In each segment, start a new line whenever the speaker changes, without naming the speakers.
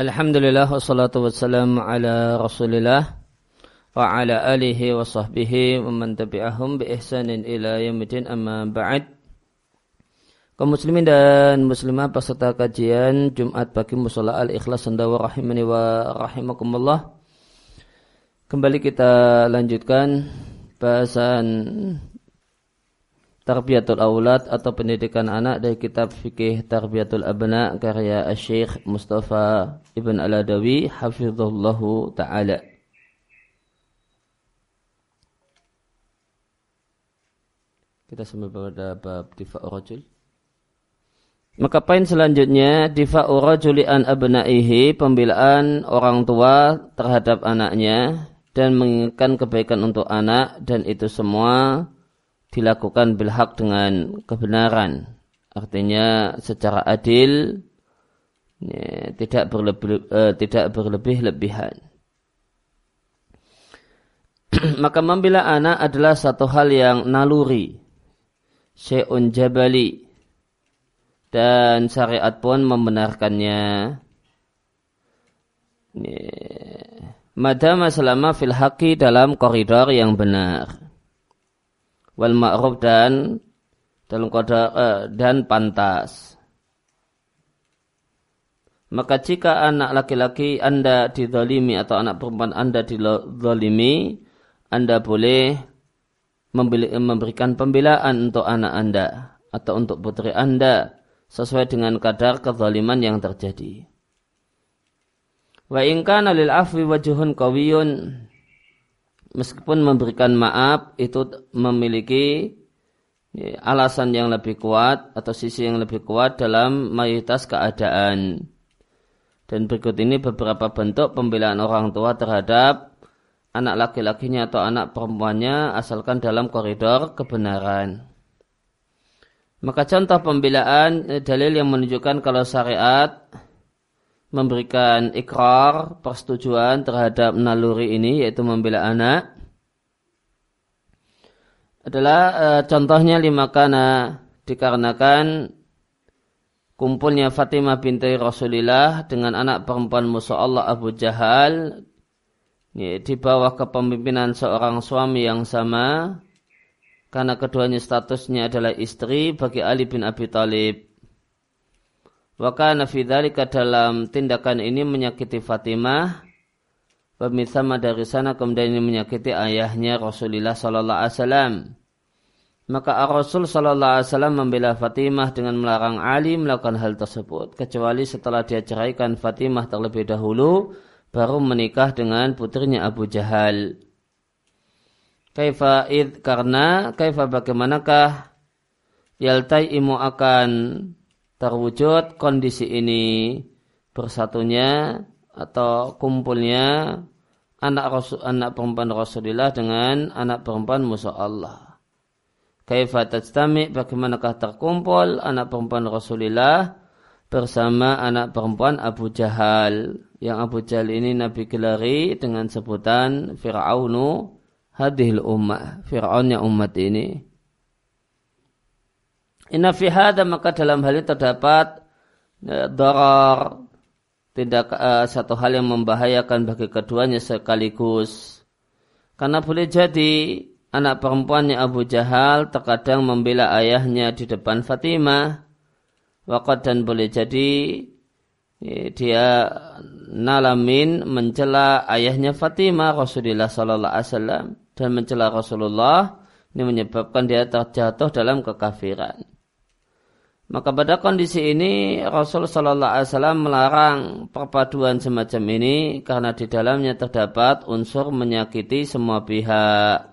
Alhamdulillah wassalatu wassalamu ala rasulillah wa ala alihi wa sahbihi wa man tabi'ahum bi ihsanin ila yaumidin amma ba'd. Kaum muslimin dan muslimah peserta kajian Jumat pagi musola al-ikhlas sandawa rahimani wa rahimakumullah. Kembali kita lanjutkan bahasan Tarbiyatul Aulad atau pendidikan anak dari kitab fikih Tarbiyatul Abna karya Syekh Mustafa Ibn Al-Adawi taala. Kita sampai pada bab difa'u rajul. Maka poin selanjutnya difa'u rajuli an abnaihi pembelaan orang tua terhadap anaknya dan menginginkan kebaikan untuk anak dan itu semua dilakukan bilhak dengan kebenaran. Artinya secara adil ya, tidak berlebih eh, tidak berlebih-lebihan. Maka membela anak adalah satu hal yang naluri, syai'un jabali, dan syariat pun membenarkannya. Madama selama fil haqi dalam koridor yang benar wal ma'ruf dan dalam kode uh, dan pantas. Maka jika anak laki-laki Anda didolimi atau anak perempuan Anda didolimi, Anda boleh memberikan pembelaan untuk anak Anda atau untuk putri Anda sesuai dengan kadar kezaliman yang terjadi. Wa in kana lil afwi wajhun qawiyun meskipun memberikan maaf itu memiliki ya, alasan yang lebih kuat atau sisi yang lebih kuat dalam mayoritas keadaan. Dan berikut ini beberapa bentuk pembelaan orang tua terhadap anak laki-lakinya atau anak perempuannya asalkan dalam koridor kebenaran. Maka contoh pembelaan eh, dalil yang menunjukkan kalau syariat memberikan ikrar persetujuan terhadap naluri ini yaitu membela anak adalah e, contohnya lima kana dikarenakan kumpulnya Fatimah binti Rasulillah dengan anak perempuan musuh Allah Abu Jahal ya, di bawah kepemimpinan seorang suami yang sama. Karena keduanya statusnya adalah istri bagi Ali bin Abi Thalib Wakana fidzalika dalam tindakan ini menyakiti Fatimah. Pemisama dari sana kemudian ini menyakiti ayahnya Rasulullah Sallallahu Alaihi Wasallam. Maka Rasul Sallallahu Alaihi Wasallam membela Fatimah dengan melarang Ali melakukan hal tersebut. Kecuali setelah dia ceraikan Fatimah terlebih dahulu, baru menikah dengan putrinya Abu Jahal. Kaifa id karena kaifa bagaimanakah yaltai imu akan terwujud kondisi ini bersatunya atau kumpulnya anak rasul, anak perempuan Rasulullah dengan anak perempuan musuh Allah. Kaifa tajtami bagaimanakah terkumpul anak perempuan Rasulullah bersama anak perempuan Abu Jahal. Yang Abu Jahal ini Nabi gelari dengan sebutan Fir'aunu hadhil ummah. Fir'aunnya umat ini. Inna maka dalam hal ini terdapat ya, darar tidak uh, satu hal yang membahayakan bagi keduanya sekaligus. Karena boleh jadi anak perempuannya Abu Jahal terkadang membela ayahnya di depan Fatimah. Wakat dan boleh jadi ya, dia nalamin mencela ayahnya Fatimah Rasulullah Sallallahu Alaihi Wasallam dan mencela Rasulullah ini menyebabkan dia terjatuh dalam kekafiran. Maka pada kondisi ini Rasul Shallallahu Alaihi Wasallam melarang perpaduan semacam ini karena di dalamnya terdapat unsur menyakiti semua pihak.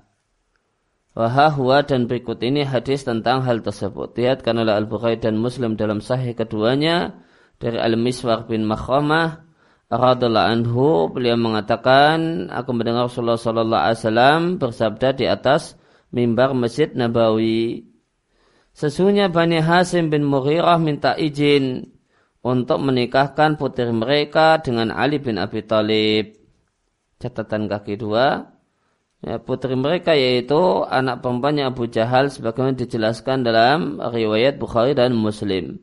Wahahwa dan berikut ini hadis tentang hal tersebut. Lihat oleh Al-Bukhari dan Muslim dalam sahih keduanya dari Al-Miswar bin Makhramah radhiallahu anhu beliau mengatakan aku mendengar Rasulullah sallallahu alaihi wasallam bersabda di atas mimbar Masjid Nabawi Sesungguhnya Bani Hasim bin Mughirah minta izin untuk menikahkan putri mereka dengan Ali bin Abi Thalib. Catatan kaki dua. Ya, putri mereka yaitu anak perempuannya Abu Jahal sebagaimana dijelaskan dalam riwayat Bukhari dan Muslim.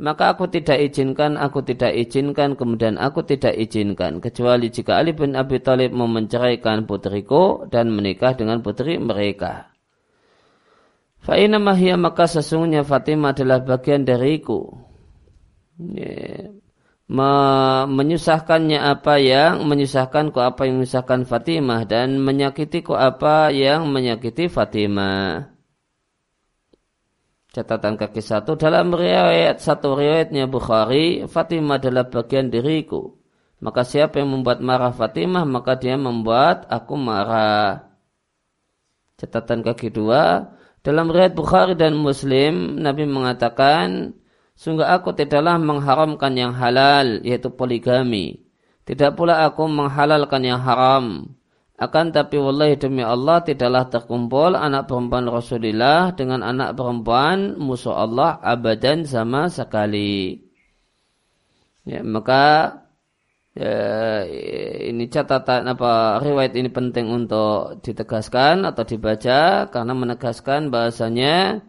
maka aku tidak izinkan, aku tidak izinkan, kemudian aku tidak izinkan. Kecuali jika Ali bin Abi Thalib mau putriku dan menikah dengan putri mereka. Fa'ina maka sesungguhnya Fatimah adalah bagian dariku. Ya. Me menyusahkannya apa yang menyusahkanku apa yang menyusahkan Fatimah dan menyakitiku apa yang menyakiti Fatimah. Catatan kaki satu dalam riwayat satu riwayatnya Bukhari, Fatimah adalah bagian diriku. Maka siapa yang membuat marah Fatimah, maka dia membuat aku marah. Catatan kaki dua, dalam riwayat Bukhari dan Muslim, Nabi mengatakan, sungguh aku tidaklah mengharamkan yang halal, yaitu poligami. Tidak pula aku menghalalkan yang haram. Akan tapi wallahi demi Allah tidaklah terkumpul anak perempuan Rasulullah dengan anak perempuan musuh Allah abadan sama sekali. Ya, maka ya, ini catatan apa riwayat ini penting untuk ditegaskan atau dibaca karena menegaskan bahasanya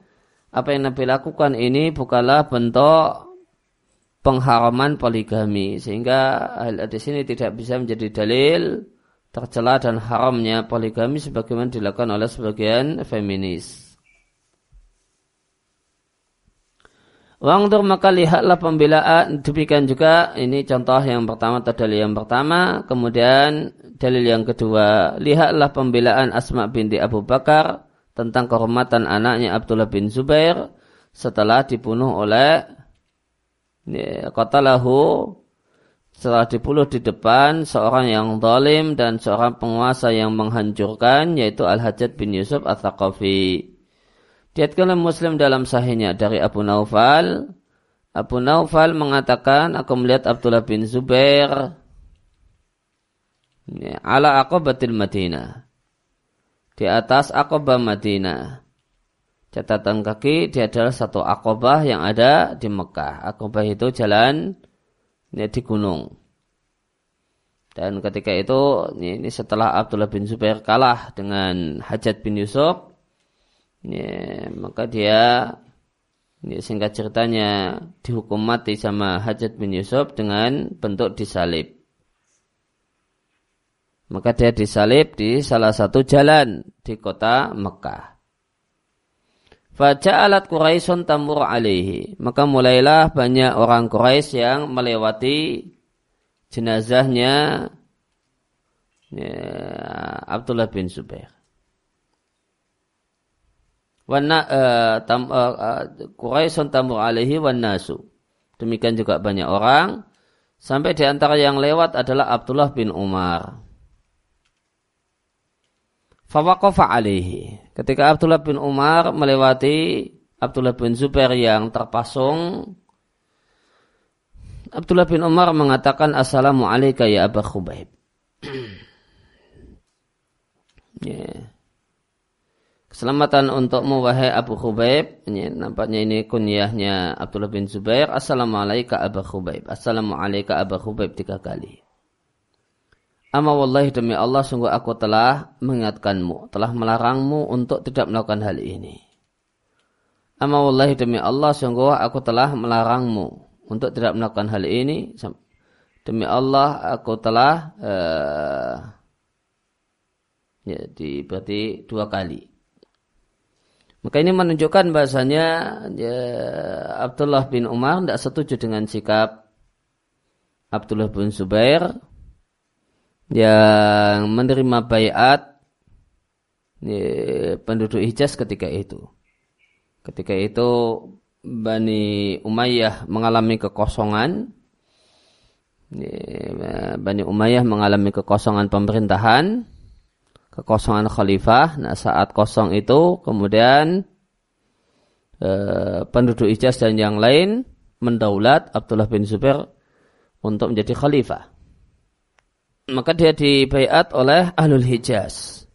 apa yang Nabi lakukan ini bukanlah bentuk pengharaman poligami sehingga hal di sini tidak bisa menjadi dalil tercela dan haramnya poligami sebagaimana dilakukan oleh sebagian feminis. Wangdur maka lihatlah pembelaan. Demikian juga ini contoh yang pertama atau dalil yang pertama. Kemudian dalil yang kedua. Lihatlah pembelaan Asma binti Abu Bakar tentang kehormatan anaknya Abdullah bin Zubair setelah dibunuh oleh lahu setelah dibunuh di depan seorang yang zalim dan seorang penguasa yang menghancurkan yaitu Al-Hajjaj bin Yusuf Al-Thaqafi. Diatkan Muslim dalam sahihnya dari Abu Naufal. Abu Naufal mengatakan, aku melihat Abdullah bin Zubair ala akobatil Madinah. Di atas akobah Madinah. Catatan kaki, dia adalah satu akobah yang ada di Mekah. Akobah itu jalan ini di gunung. Dan ketika itu ini setelah Abdullah bin Zubair kalah dengan Hajat bin Yusuf, ini, maka dia ini singkat ceritanya dihukum mati sama Hajat bin Yusuf dengan bentuk disalib. Maka dia disalib di salah satu jalan di kota Mekah. alat Quraisyun tamur alaihi. Maka mulailah banyak orang Quraisy yang melewati jenazahnya ya, Abdullah bin Zubair. Wana uh, tam, uh, uh, Quraisyun tamur alaihi wan. Demikian juga banyak orang. Sampai di antara yang lewat adalah Abdullah bin Umar. Fawaqafa alaihi. Ketika Abdullah bin Umar melewati Abdullah bin Zubair yang terpasung, Abdullah bin Umar mengatakan Assalamualaikum ya Abu Khubaib. yeah. Keselamatan untukmu wahai Abu Khubaib. Ini, nampaknya ini kunyahnya Abdullah bin Zubair. Assalamualaikum Abu Khubaib. Assalamualaikum Abu Khubaib tiga kali. Amma wallahi demi Allah sungguh aku telah mengingatkanmu, telah melarangmu untuk tidak melakukan hal ini. Amma wallahi demi Allah sungguh aku telah melarangmu untuk tidak melakukan hal ini. Demi Allah aku telah uh, ya di, berarti dua kali. Maka ini menunjukkan bahasanya ya, Abdullah bin Umar tidak setuju dengan sikap Abdullah bin Zubair yang menerima bayat ya, penduduk Hijaz ketika itu. Ketika itu Bani Umayyah mengalami kekosongan. Ya, Bani Umayyah mengalami kekosongan pemerintahan, kekosongan khalifah. Nah saat kosong itu kemudian eh, penduduk Hijaz dan yang lain mendaulat Abdullah bin Zubair untuk menjadi khalifah maka dia dibaiat oleh Ahlul Hijaz.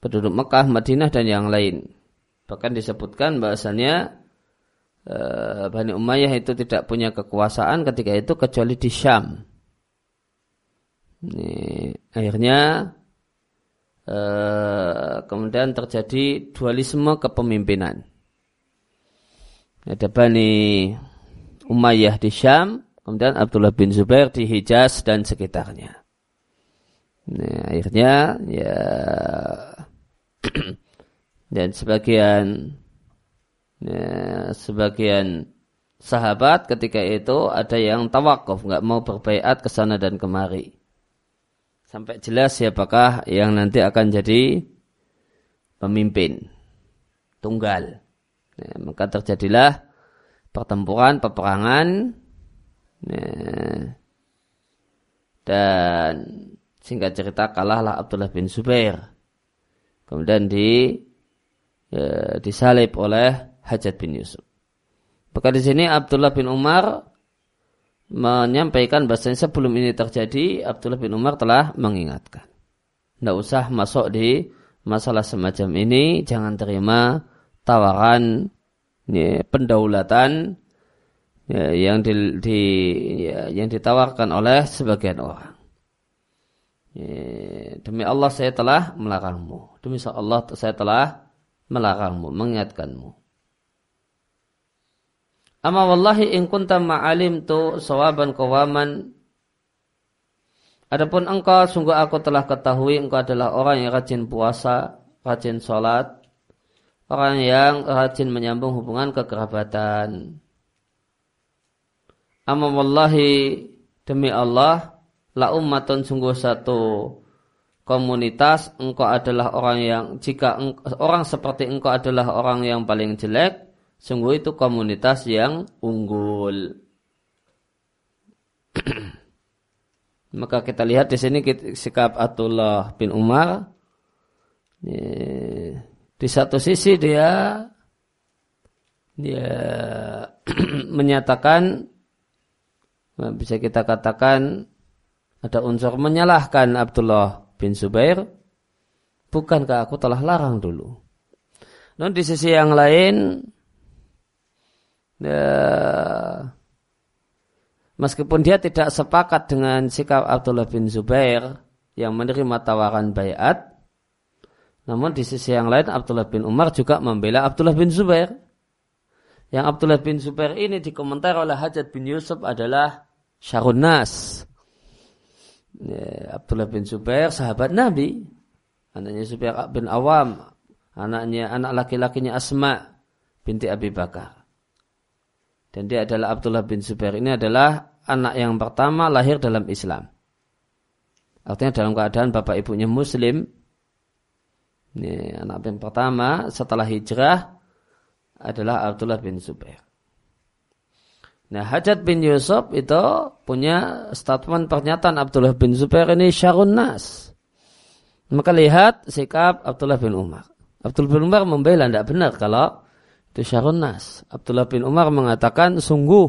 Penduduk Mekah, Madinah dan yang lain. Bahkan disebutkan bahasanya eh, Bani Umayyah itu tidak punya kekuasaan ketika itu kecuali di Syam. Ini, akhirnya eh, kemudian terjadi dualisme kepemimpinan. Ada Bani Umayyah di Syam, kemudian Abdullah bin Zubair di Hijaz dan sekitarnya. Nah, akhirnya ya dan sebagian ya, sebagian sahabat ketika itu ada yang tawakuf nggak mau berbaiat ke sana dan kemari sampai jelas siapakah yang nanti akan jadi pemimpin tunggal ya, maka terjadilah pertempuran peperangan ya, dan singkat cerita kalahlah Abdullah bin Zubair. Kemudian di ya, disalib oleh Hajat bin Yusuf. Maka di sini Abdullah bin Umar menyampaikan bahasanya sebelum ini terjadi Abdullah bin Umar telah mengingatkan. Tidak usah masuk di masalah semacam ini, jangan terima tawaran ya, pendaulatan ya, yang di, di ya, yang ditawarkan oleh sebagian orang. Ya, demi Allah saya telah melarangmu. Demi Allah saya telah melarangmu, mengingatkanmu. Amma wallahi in kunta ma'alim tu sawaban kawaman Adapun engkau sungguh aku telah ketahui engkau adalah orang yang rajin puasa, rajin sholat, orang yang rajin menyambung hubungan kekerabatan. Amma wallahi demi Allah la ummatun sungguh satu komunitas engkau adalah orang yang jika orang seperti engkau adalah orang yang paling jelek sungguh itu komunitas yang unggul maka kita lihat di sini sikap Atullah bin Umar di satu sisi dia dia menyatakan bisa kita katakan ada unsur menyalahkan Abdullah bin Zubair. Bukankah aku telah larang dulu? Namun di sisi yang lain, ya, meskipun dia tidak sepakat dengan sikap Abdullah bin Zubair yang menerima tawaran bayat, namun di sisi yang lain Abdullah bin Umar juga membela Abdullah bin Zubair. Yang Abdullah bin Zubair ini dikomentar oleh Hajat bin Yusuf adalah Syarun Nas. Ya, Abdullah bin Zubair sahabat Nabi. Anaknya Zubair bin Awam anaknya anak laki-lakinya Asma binti Abi Bakar dan dia adalah Abdullah bin Zubair ini adalah anak yang pertama lahir dalam Islam artinya dalam keadaan bapak ibunya muslim ini anak yang pertama setelah hijrah adalah Abdullah bin Zubair Nah, Hajat bin Yusuf itu punya statement pernyataan Abdullah bin Zubair ini syarun nas. Maka lihat sikap Abdullah bin Umar. Abdullah bin Umar membela tidak benar kalau itu nas. Abdullah bin Umar mengatakan sungguh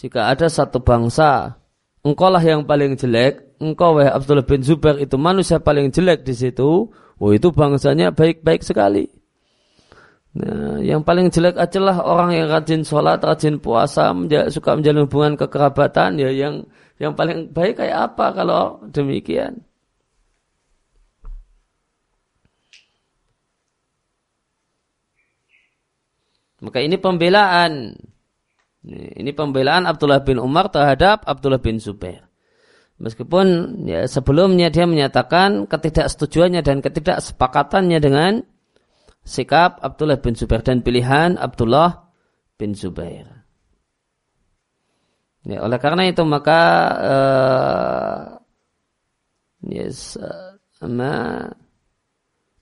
jika ada satu bangsa engkau lah yang paling jelek, engkau wahai Abdullah bin Zubair itu manusia paling jelek di situ, oh itu bangsanya baik-baik sekali. Nah, yang paling jelek adalah orang yang rajin sholat, rajin puasa, suka menjalin hubungan kekerabatan. Ya, yang yang paling baik kayak apa kalau demikian? Maka ini pembelaan. Ini pembelaan Abdullah bin Umar terhadap Abdullah bin Zubair. Meskipun ya, sebelumnya dia menyatakan ketidaksetujuannya dan ketidaksepakatannya dengan sikap Abdullah bin Zubair dan pilihan Abdullah bin Zubair. Ya, oleh karena itu maka uh, yes, uh,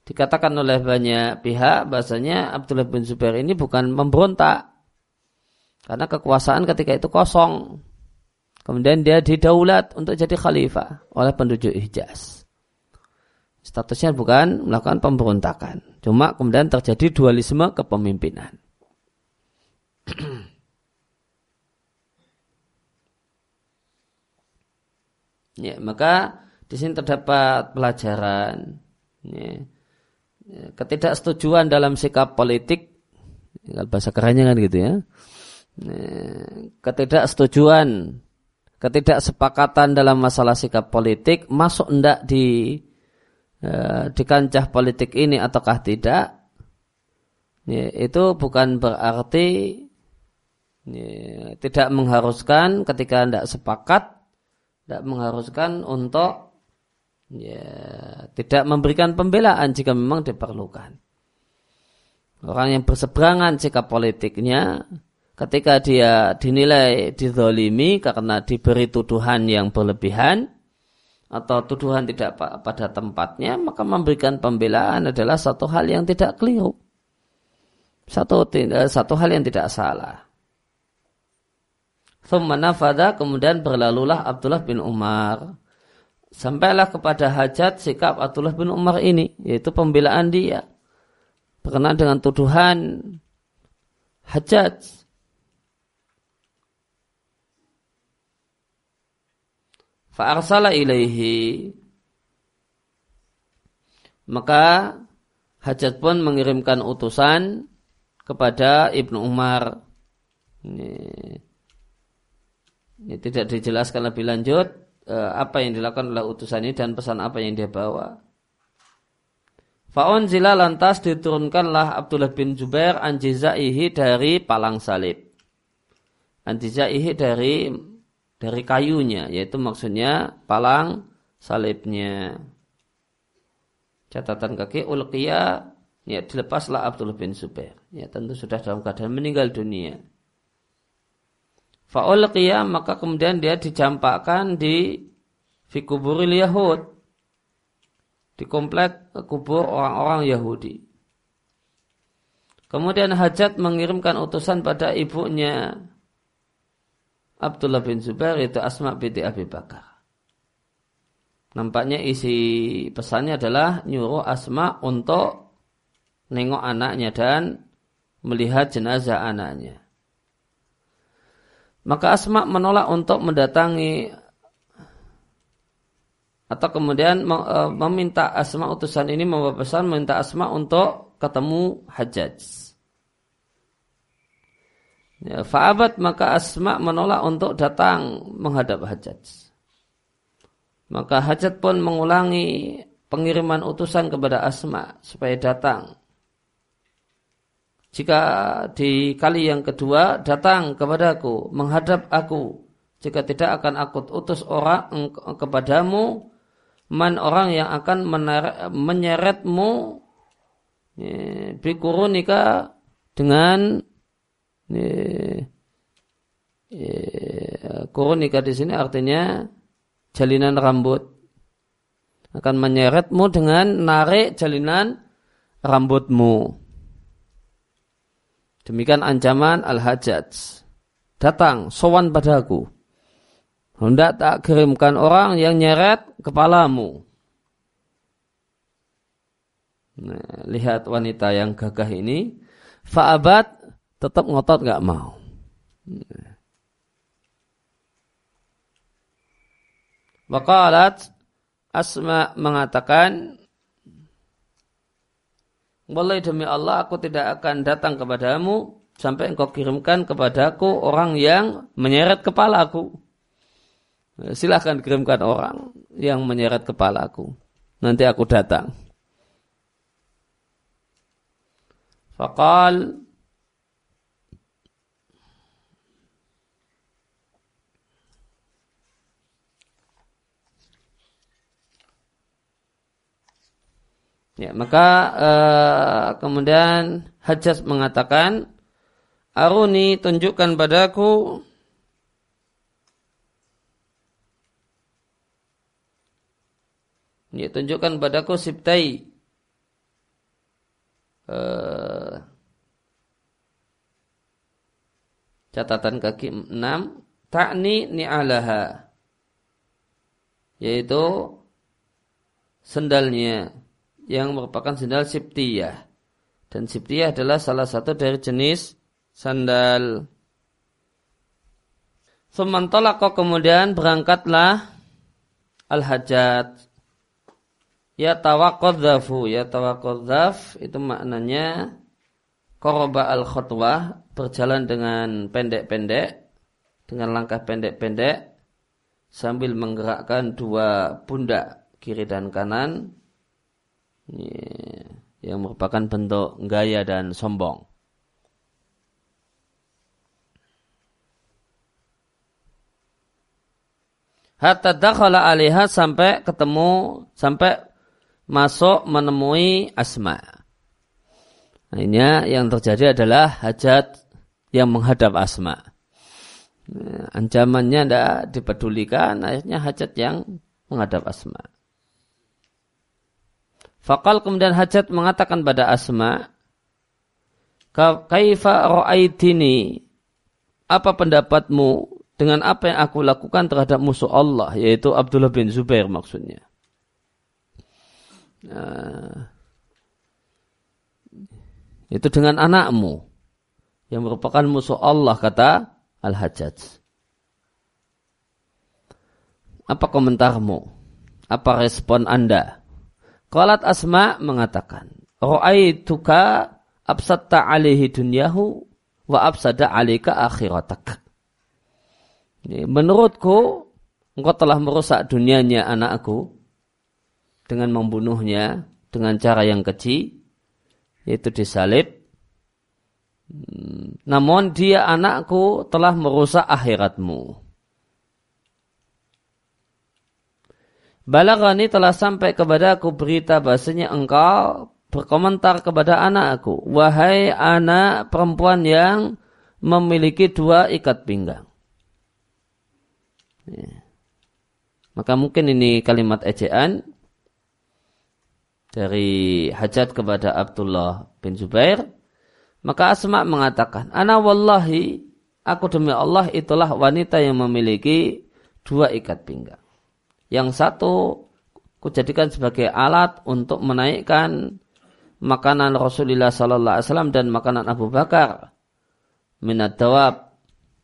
dikatakan oleh banyak pihak bahasanya Abdullah bin Zubair ini bukan memberontak karena kekuasaan ketika itu kosong. Kemudian dia didaulat untuk jadi khalifah oleh penduduk Hijaz. Statusnya bukan melakukan pemberontakan. Cuma kemudian terjadi dualisme kepemimpinan. ya, maka di sini terdapat pelajaran. Ya, ketidaksetujuan dalam sikap politik, bahasa kerennya kan gitu ya. Ketidaksetujuan, ketidaksepakatan dalam masalah sikap politik masuk enggak di Eh, di kancah politik ini ataukah tidak ya, itu bukan berarti Ya, tidak mengharuskan ketika tidak sepakat, tidak mengharuskan untuk ya, tidak memberikan pembelaan jika memang diperlukan. Orang yang berseberangan sikap politiknya ketika dia dinilai dizolimi karena diberi tuduhan yang berlebihan atau tuduhan tidak pada tempatnya, maka memberikan pembelaan adalah satu hal yang tidak keliru. Satu, satu hal yang tidak salah. Thumma kemudian berlalulah Abdullah bin Umar. Sampailah kepada hajat sikap Abdullah bin Umar ini, yaitu pembelaan dia berkenaan dengan tuduhan hajat. Fa'arsala ilaihi. Maka hajat pun mengirimkan utusan kepada Ibnu Umar. Ini, ini tidak dijelaskan lebih lanjut apa yang dilakukan oleh utusan ini dan pesan apa yang dia bawa. Fa'on zila lantas diturunkanlah Abdullah bin Jubair anjizaihi dari palang salib. Anjizaihi dari dari kayunya, yaitu maksudnya palang salibnya. Catatan kaki ulqiya ya dilepaslah Abdullah bin Zubair. Ya tentu sudah dalam keadaan meninggal dunia. Fa'ulqiya maka kemudian dia dicampakkan di fikuburil Yahud di komplek kubur orang-orang Yahudi. Kemudian Hajat mengirimkan utusan pada ibunya Abdullah bin Zubair itu Asma binti Abi Bakar. Nampaknya isi pesannya adalah nyuruh Asma untuk nengok anaknya dan melihat jenazah anaknya. Maka Asma menolak untuk mendatangi atau kemudian e, meminta Asma utusan ini membawa pesan meminta Asma untuk ketemu Hajjaj. Ya, Fa'abat maka Asma menolak untuk datang menghadap Hajjaj. Maka Hajjaj pun mengulangi pengiriman utusan kepada Asma supaya datang. Jika di kali yang kedua datang kepadaku, menghadap aku, jika tidak akan aku utus orang kepadamu. Man orang yang akan menyeretmu ya, bikurunika dengan kurunika di sini artinya jalinan rambut. Akan menyeretmu dengan narik jalinan rambutmu. Demikian ancaman al-hajjaj. Datang, sowan padaku. Hendak tak kirimkan orang yang nyeret kepalamu. Nah, lihat wanita yang gagah ini. Fa'abat tetap ngotot gak mau. Waqalat Asma mengatakan Boleh demi Allah aku tidak akan datang kepadamu sampai engkau kirimkan kepadaku orang yang menyeret kepalaku. Silahkan kirimkan orang yang menyeret kepalaku. Nanti aku datang. Fakal Ya, maka uh, kemudian Hajjaj mengatakan, Aruni tunjukkan padaku Ya, tunjukkan padaku sibtai. Uh, catatan kaki 6 takni ni'alaha yaitu sendalnya yang merupakan sendal sibtiyah dan sibtiyah adalah salah satu dari jenis sandal. Sumantolako kemudian berangkatlah al-hajat Ya tawakodzafu, ya tawakodzaf itu maknanya koroba al khutwah berjalan dengan pendek-pendek dengan langkah pendek-pendek sambil menggerakkan dua pundak kiri dan kanan Iya. yang merupakan bentuk gaya dan sombong. Hatta dakhala alaiha sampai ketemu sampai masuk menemui Asma. Nah ini yang terjadi adalah hajat yang menghadap Asma. Ancamannya tidak dipedulikan, akhirnya hajat yang menghadap Asma. Fakal kemudian hajat mengatakan pada Asma, Kaifa ra'aitini? Apa pendapatmu dengan apa yang aku lakukan terhadap musuh Allah yaitu Abdullah bin Zubair maksudnya. Nah, itu dengan anakmu yang merupakan musuh Allah kata Al-Hajjaj. Apa komentarmu? Apa respon Anda? Qalat Asma mengatakan, Ra'aituka absatta alaihi dunyahu wa absada alika akhiratak. Menurutku, engkau telah merusak dunianya anakku dengan membunuhnya dengan cara yang keji, yaitu disalib. Namun dia anakku telah merusak akhiratmu. Balagani telah sampai kepadaku berita bahasanya engkau berkomentar kepada anakku. Wahai anak perempuan yang memiliki dua ikat pinggang. Ya. Maka mungkin ini kalimat ejaan dari hajat kepada Abdullah bin Zubair. Maka Asma mengatakan, Ana wallahi, aku demi Allah itulah wanita yang memiliki dua ikat pinggang. Yang satu, kujadikan sebagai alat untuk menaikkan makanan Rasulullah Sallallahu Alaihi Wasallam dan makanan Abu Bakar minat dawab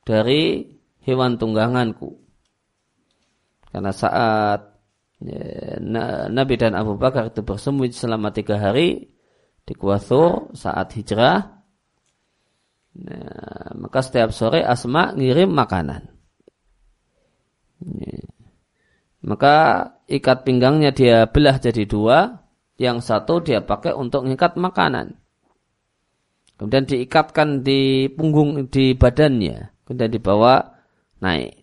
dari hewan tungganganku. Karena saat ya, Nabi dan Abu Bakar itu bersembunyi selama tiga hari di Kuwathur saat hijrah, nah, maka setiap sore Asma ngirim makanan. Ya. Maka ikat pinggangnya dia belah jadi dua, yang satu dia pakai untuk mengikat makanan. Kemudian diikatkan di punggung di badannya, kemudian dibawa naik.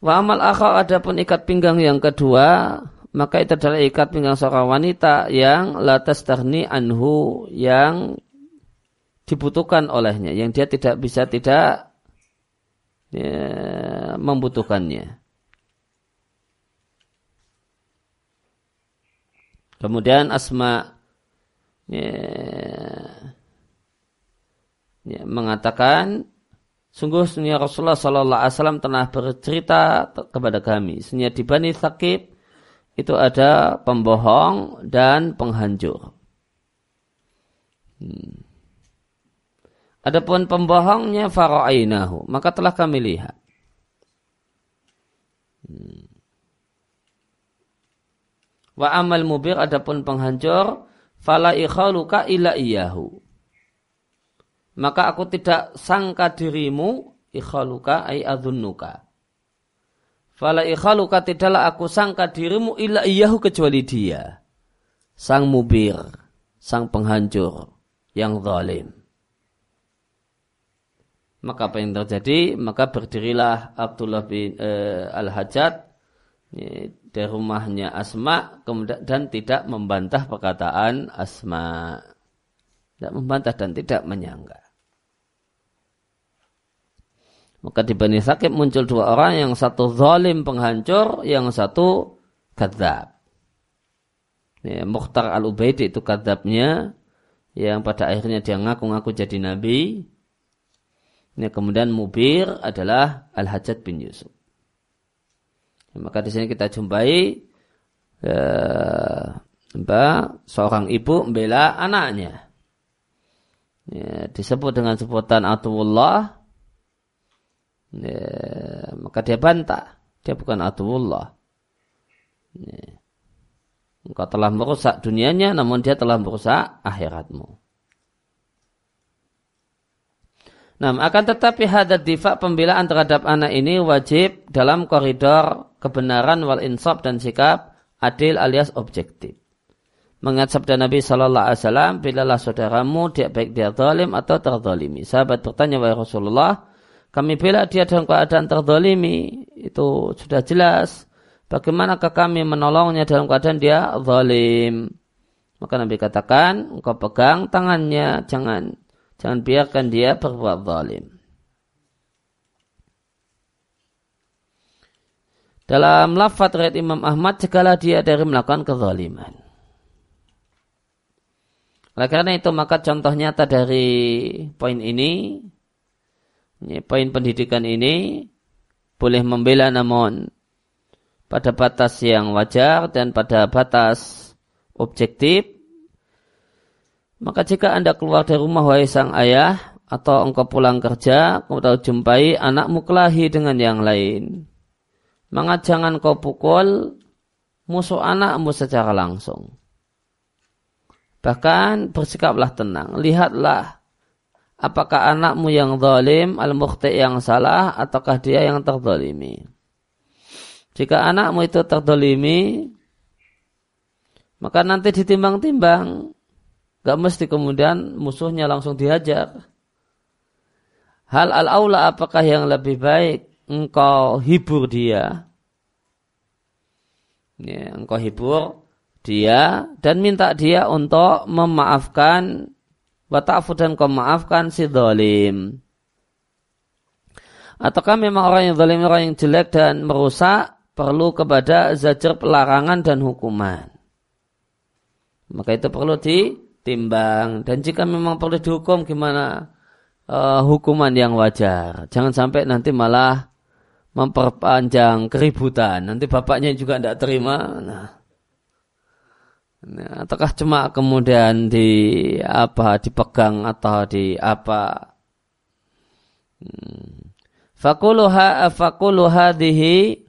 Wa amal akhar adapun ikat pinggang yang kedua, maka itu adalah ikat pinggang seorang wanita yang latas terni anhu yang dibutuhkan olehnya, yang dia tidak bisa tidak ya, membutuhkannya. Kemudian Asma ya, ya, mengatakan Sungguh sunnah Rasulullah Sallallahu Alaihi Wasallam telah bercerita kepada kami. Sunnah di Bani Thaqib itu ada pembohong dan penghancur. Hmm. Adapun pembohongnya fara'ainahu, maka telah kami lihat. Hmm. Wa amal mubir adapun penghancur fala ikhaluka illa iyahu maka aku tidak sangka dirimu ikhaluka ay adhunnuka. Fala ikhaluka tidaklah aku sangka dirimu illa iyahu kecuali dia. Sang mubir, sang penghancur yang zalim. Maka apa yang terjadi? Maka berdirilah Abdullah bin uh, Al-Hajjat dari rumahnya Asma kemudian dan tidak membantah perkataan Asma. Tidak membantah dan tidak menyangka. Maka di Bani Sakib muncul dua orang, yang satu zalim penghancur, yang satu kadzab. Ya, Mukhtar al-Ubaidi itu kadzabnya, yang pada akhirnya dia ngaku-ngaku jadi nabi. Ya, kemudian Mubir adalah Al-Hajjaj bin Yusuf. Ya, maka di sini kita jumpai ya, mbak, seorang ibu membela anaknya. Ya, disebut dengan sebutan Atullah ya, maka dia bantah dia bukan atullah ya. engkau telah merusak dunianya namun dia telah merusak akhiratmu Nah, akan tetapi hadat difa pembelaan terhadap anak ini wajib dalam koridor kebenaran wal insaf dan sikap adil alias objektif. Mengat sabda Nabi Shallallahu Alaihi Wasallam, bilalah saudaramu dia baik dia zalim atau terzalimi. Sahabat bertanya wahai Rasulullah, kami bela dia dalam keadaan terdolimi, itu sudah jelas. Bagaimanakah kami menolongnya dalam keadaan dia zalim? Maka Nabi katakan, engkau pegang tangannya, jangan jangan biarkan dia berbuat zalim. Dalam lafaz riwayat Imam Ahmad, segala dia dari melakukan kezaliman. Oleh karena itu maka contoh nyata dari poin ini, poin pendidikan ini boleh membela namun pada batas yang wajar dan pada batas objektif. Maka jika Anda keluar dari rumah wahai sang ayah atau engkau pulang kerja, kemudian jumpai anakmu kelahi dengan yang lain. Maka jangan kau pukul musuh anakmu secara langsung. Bahkan bersikaplah tenang. Lihatlah apakah anakmu yang zalim, al-mukhti yang salah, ataukah dia yang terdolimi. Jika anakmu itu terdolimi, maka nanti ditimbang-timbang. Gak mesti kemudian musuhnya langsung dihajar. Hal al-aula apakah yang lebih baik engkau hibur dia? Ya, engkau hibur dia dan minta dia untuk memaafkan Wata'fu dan kau maafkan si dolim. Ataukah memang orang yang zalim orang yang jelek dan merusak perlu kepada zajar pelarangan dan hukuman. Maka itu perlu ditimbang. Dan jika memang perlu dihukum gimana uh, hukuman yang wajar. Jangan sampai nanti malah memperpanjang keributan. Nanti bapaknya juga tidak terima. Nah, Nah, ataukah cuma kemudian di apa dipegang atau di apa? Hmm. Fakuluha fakulu hadhihi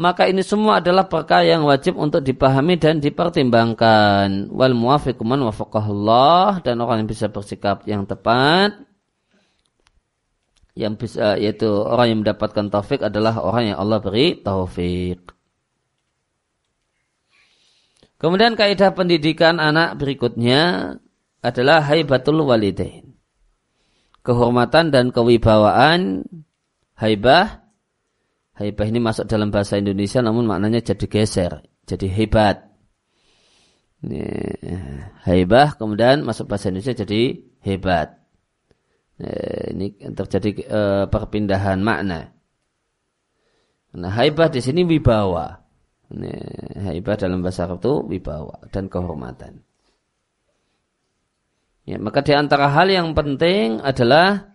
maka ini semua adalah perkara yang wajib untuk dipahami dan dipertimbangkan. Wal muwafiquman wafaqahullah dan orang yang bisa bersikap yang tepat yang bisa yaitu orang yang mendapatkan taufik adalah orang yang Allah beri taufik. Kemudian kaidah pendidikan anak berikutnya adalah haibatul walidain. Kehormatan dan kewibawaan haibah. Haibah ini masuk dalam bahasa Indonesia namun maknanya jadi geser, jadi hebat. Ini, haibah kemudian masuk bahasa Indonesia jadi hebat. Ini terjadi uh, perpindahan makna. Nah, haibah di sini wibawa. Haibah dalam bahasa Arab itu wibawa dan kehormatan. Ya, maka di antara hal yang penting adalah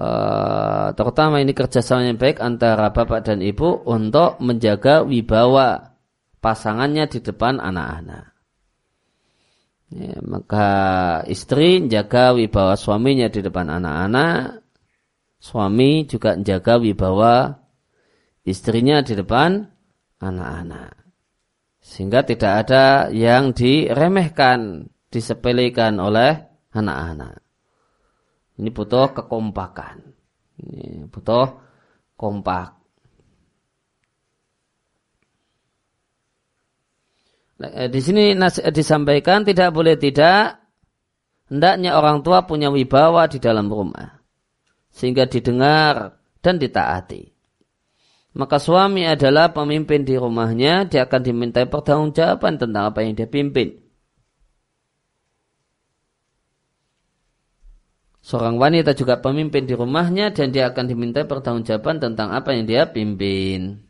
uh, terutama ini kerjasama yang baik antara bapak dan ibu untuk menjaga wibawa pasangannya di depan anak-anak. Ya, maka istri menjaga wibawa suaminya di depan anak-anak, suami juga menjaga wibawa istrinya di depan anak-anak. Sehingga tidak ada yang diremehkan, disepelekan oleh anak-anak. Ini butuh kekompakan. Ini butuh kompak. Nah, di sini disampaikan tidak boleh tidak hendaknya orang tua punya wibawa di dalam rumah sehingga didengar dan ditaati maka suami adalah pemimpin di rumahnya, dia akan dimintai pertanggungjawaban tentang apa yang dia pimpin. Seorang wanita juga pemimpin di rumahnya dan dia akan dimintai pertanggungjawaban tentang apa yang dia pimpin.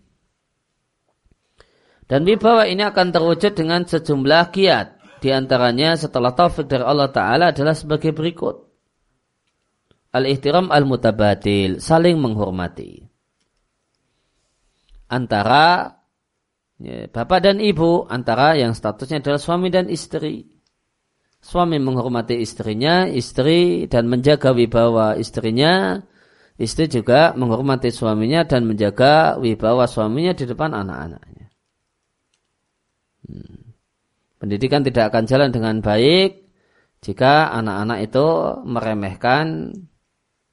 Dan wibawa ini akan terwujud dengan sejumlah kiat. Di antaranya setelah taufik dari Allah Ta'ala adalah sebagai berikut. Al-ihtiram al-mutabatil, saling menghormati antara ya, bapak dan ibu, antara yang statusnya adalah suami dan istri. Suami menghormati istrinya, istri dan menjaga wibawa istrinya, istri juga menghormati suaminya dan menjaga wibawa suaminya di depan anak-anaknya. Hmm. Pendidikan tidak akan jalan dengan baik jika anak-anak itu meremehkan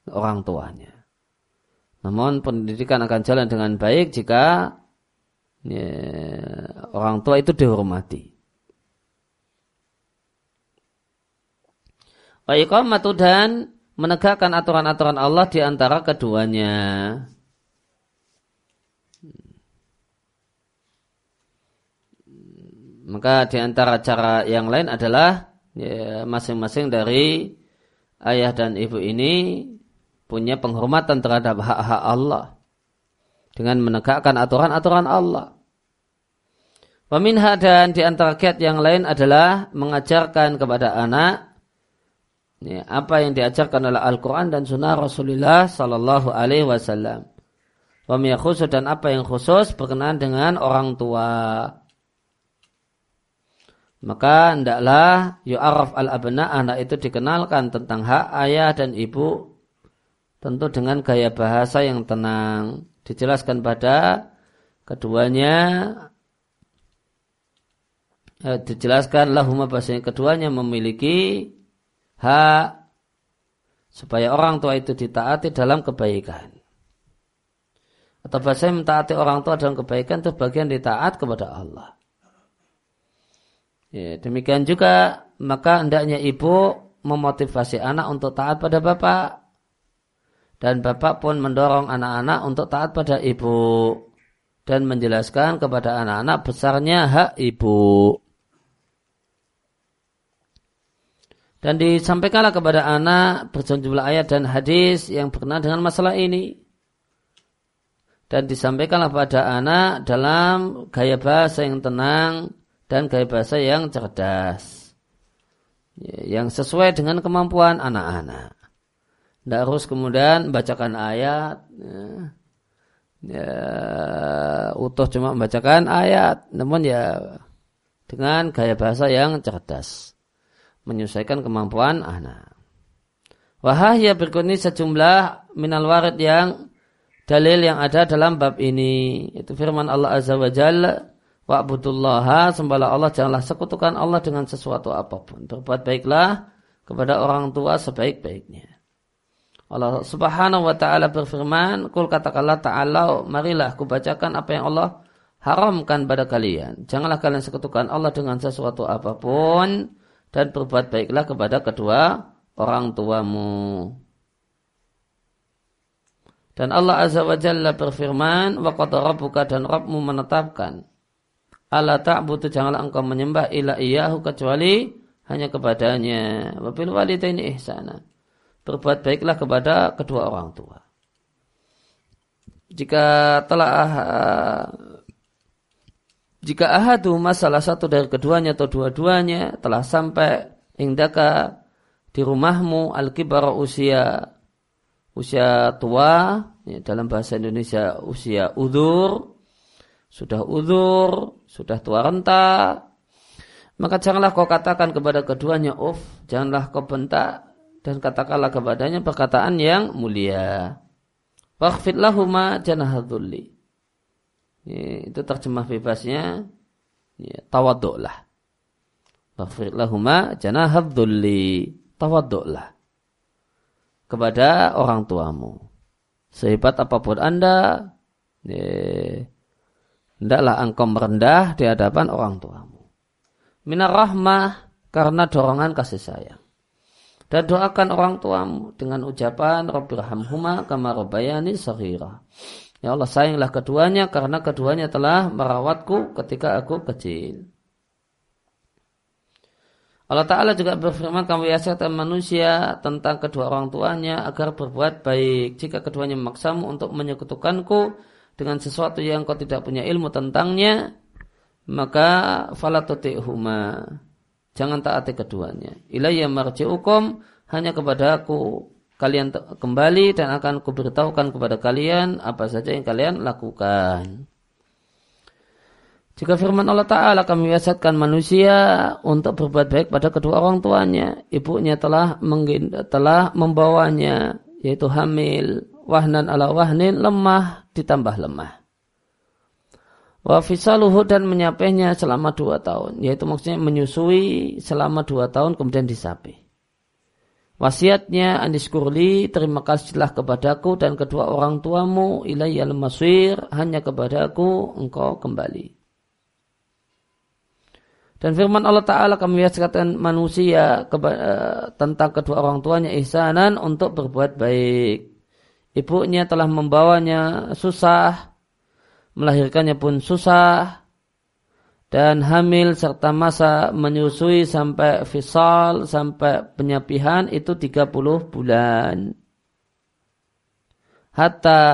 orang tuanya. Namun pendidikan akan jalan dengan baik jika ya, orang tua itu dihormati. Wa iqamatu dan menegakkan aturan-aturan Allah di antara keduanya. Maka di antara cara yang lain adalah ya, masing-masing ya, dari ayah dan ibu ini punya penghormatan terhadap hak-hak Allah dengan menegakkan aturan-aturan Allah. Peminha dan di antara kiat yang lain adalah mengajarkan kepada anak ya, apa yang diajarkan oleh Al-Quran dan Sunnah Rasulullah Sallallahu Alaihi Wasallam. khusus dan apa yang khusus berkenaan dengan orang tua. Maka hendaklah yu'araf al-abna anak itu dikenalkan tentang hak ayah dan ibu tentu dengan gaya bahasa yang tenang dijelaskan pada keduanya eh, dijelaskan lahuma bahasanya keduanya memiliki hak supaya orang tua itu ditaati dalam kebaikan. Atau bahasa mentaati orang tua dalam kebaikan itu bagian ditaat kepada Allah. Ya, demikian juga maka hendaknya ibu memotivasi anak untuk taat pada bapak. Dan bapak pun mendorong anak-anak untuk taat pada ibu. Dan menjelaskan kepada anak-anak besarnya hak ibu. Dan disampaikanlah kepada anak berjumlah ayat dan hadis yang berkenaan dengan masalah ini. Dan disampaikanlah pada anak dalam gaya bahasa yang tenang dan gaya bahasa yang cerdas. Ya, yang sesuai dengan kemampuan anak-anak. Tidak harus kemudian bacakan ayat. Ya, ya, utuh cuma membacakan ayat. Namun ya dengan gaya bahasa yang cerdas. Menyesuaikan kemampuan anak. Wahaya berikut ini sejumlah minal warid yang dalil yang ada dalam bab ini. Itu firman Allah Azza wa Jalla Wa'budullaha sembahlah Allah janganlah sekutukan Allah dengan sesuatu apa pun. Berbuat baiklah kepada orang tua sebaik-baiknya. Allah Subhanahu wa taala berfirman, "Kul katakanlah ta'ala, marilah aku bacakan apa yang Allah haramkan pada kalian. Janganlah kalian sekutukan Allah dengan sesuatu apa pun dan berbuat baiklah kepada kedua orang tuamu." Dan Allah Azza wa Jalla berfirman, "Wa qad rabbuka dan Rabbmu menetapkan Allah ta'budu janganlah engkau menyembah ila iyahu kecuali hanya kepadanya. Wabil walidaini ihsana. Berbuat baiklah kepada kedua orang tua. Jika telah jika ahadu masalah satu dari keduanya atau dua-duanya telah sampai indaka di rumahmu al-kibar usia usia tua ya, dalam bahasa Indonesia usia udur sudah udur, sudah tua renta, maka janganlah kau katakan kepada keduanya, uf, janganlah kau bentak, dan katakanlah kepadanya perkataan yang mulia. Wakhfid lahuma janahadulli. Itu terjemah bebasnya, ya, tawaduklah. Wakhfid lahuma janahadulli. Tawaduklah. Kepada orang tuamu. Sehebat apa pun anda, ya, Hendaklah engkau merendah di hadapan orang tuamu. Minar rahmah karena dorongan kasih sayang. Dan doakan orang tuamu dengan ucapan Rabbirhamhuma kama rabbayani saghira. Ya Allah sayanglah keduanya karena keduanya telah merawatku ketika aku kecil. Allah Ta'ala juga berfirman kamu yasiatkan manusia tentang kedua orang tuanya agar berbuat baik. Jika keduanya memaksamu untuk menyekutukanku, dengan sesuatu yang kau tidak punya ilmu tentangnya, maka falatuti'huma. Jangan taati keduanya. Ilayya marji'ukum hanya kepada aku kalian kembali dan akan kuberitahukan kepada kalian apa saja yang kalian lakukan. Jika firman Allah Ta'ala kami biasakan manusia untuk berbuat baik pada kedua orang tuanya. Ibunya telah, telah membawanya, yaitu hamil, wahnan ala wahnin, lemah ditambah lemah. Wa fisaluhu dan menyapihnya selama dua tahun. Yaitu maksudnya menyusui selama dua tahun kemudian disapih. Wasiatnya Anis Kurli, terima kasihlah kepadaku dan kedua orang tuamu ilayyal maswir, hanya kepadaku engkau kembali. Dan firman Allah Ta'ala kami katakan manusia uh, tentang kedua orang tuanya ihsanan untuk berbuat baik. Ibunya telah membawanya susah, melahirkannya pun susah, dan hamil serta masa menyusui sampai fisal, sampai penyapihan itu 30 bulan. Hatta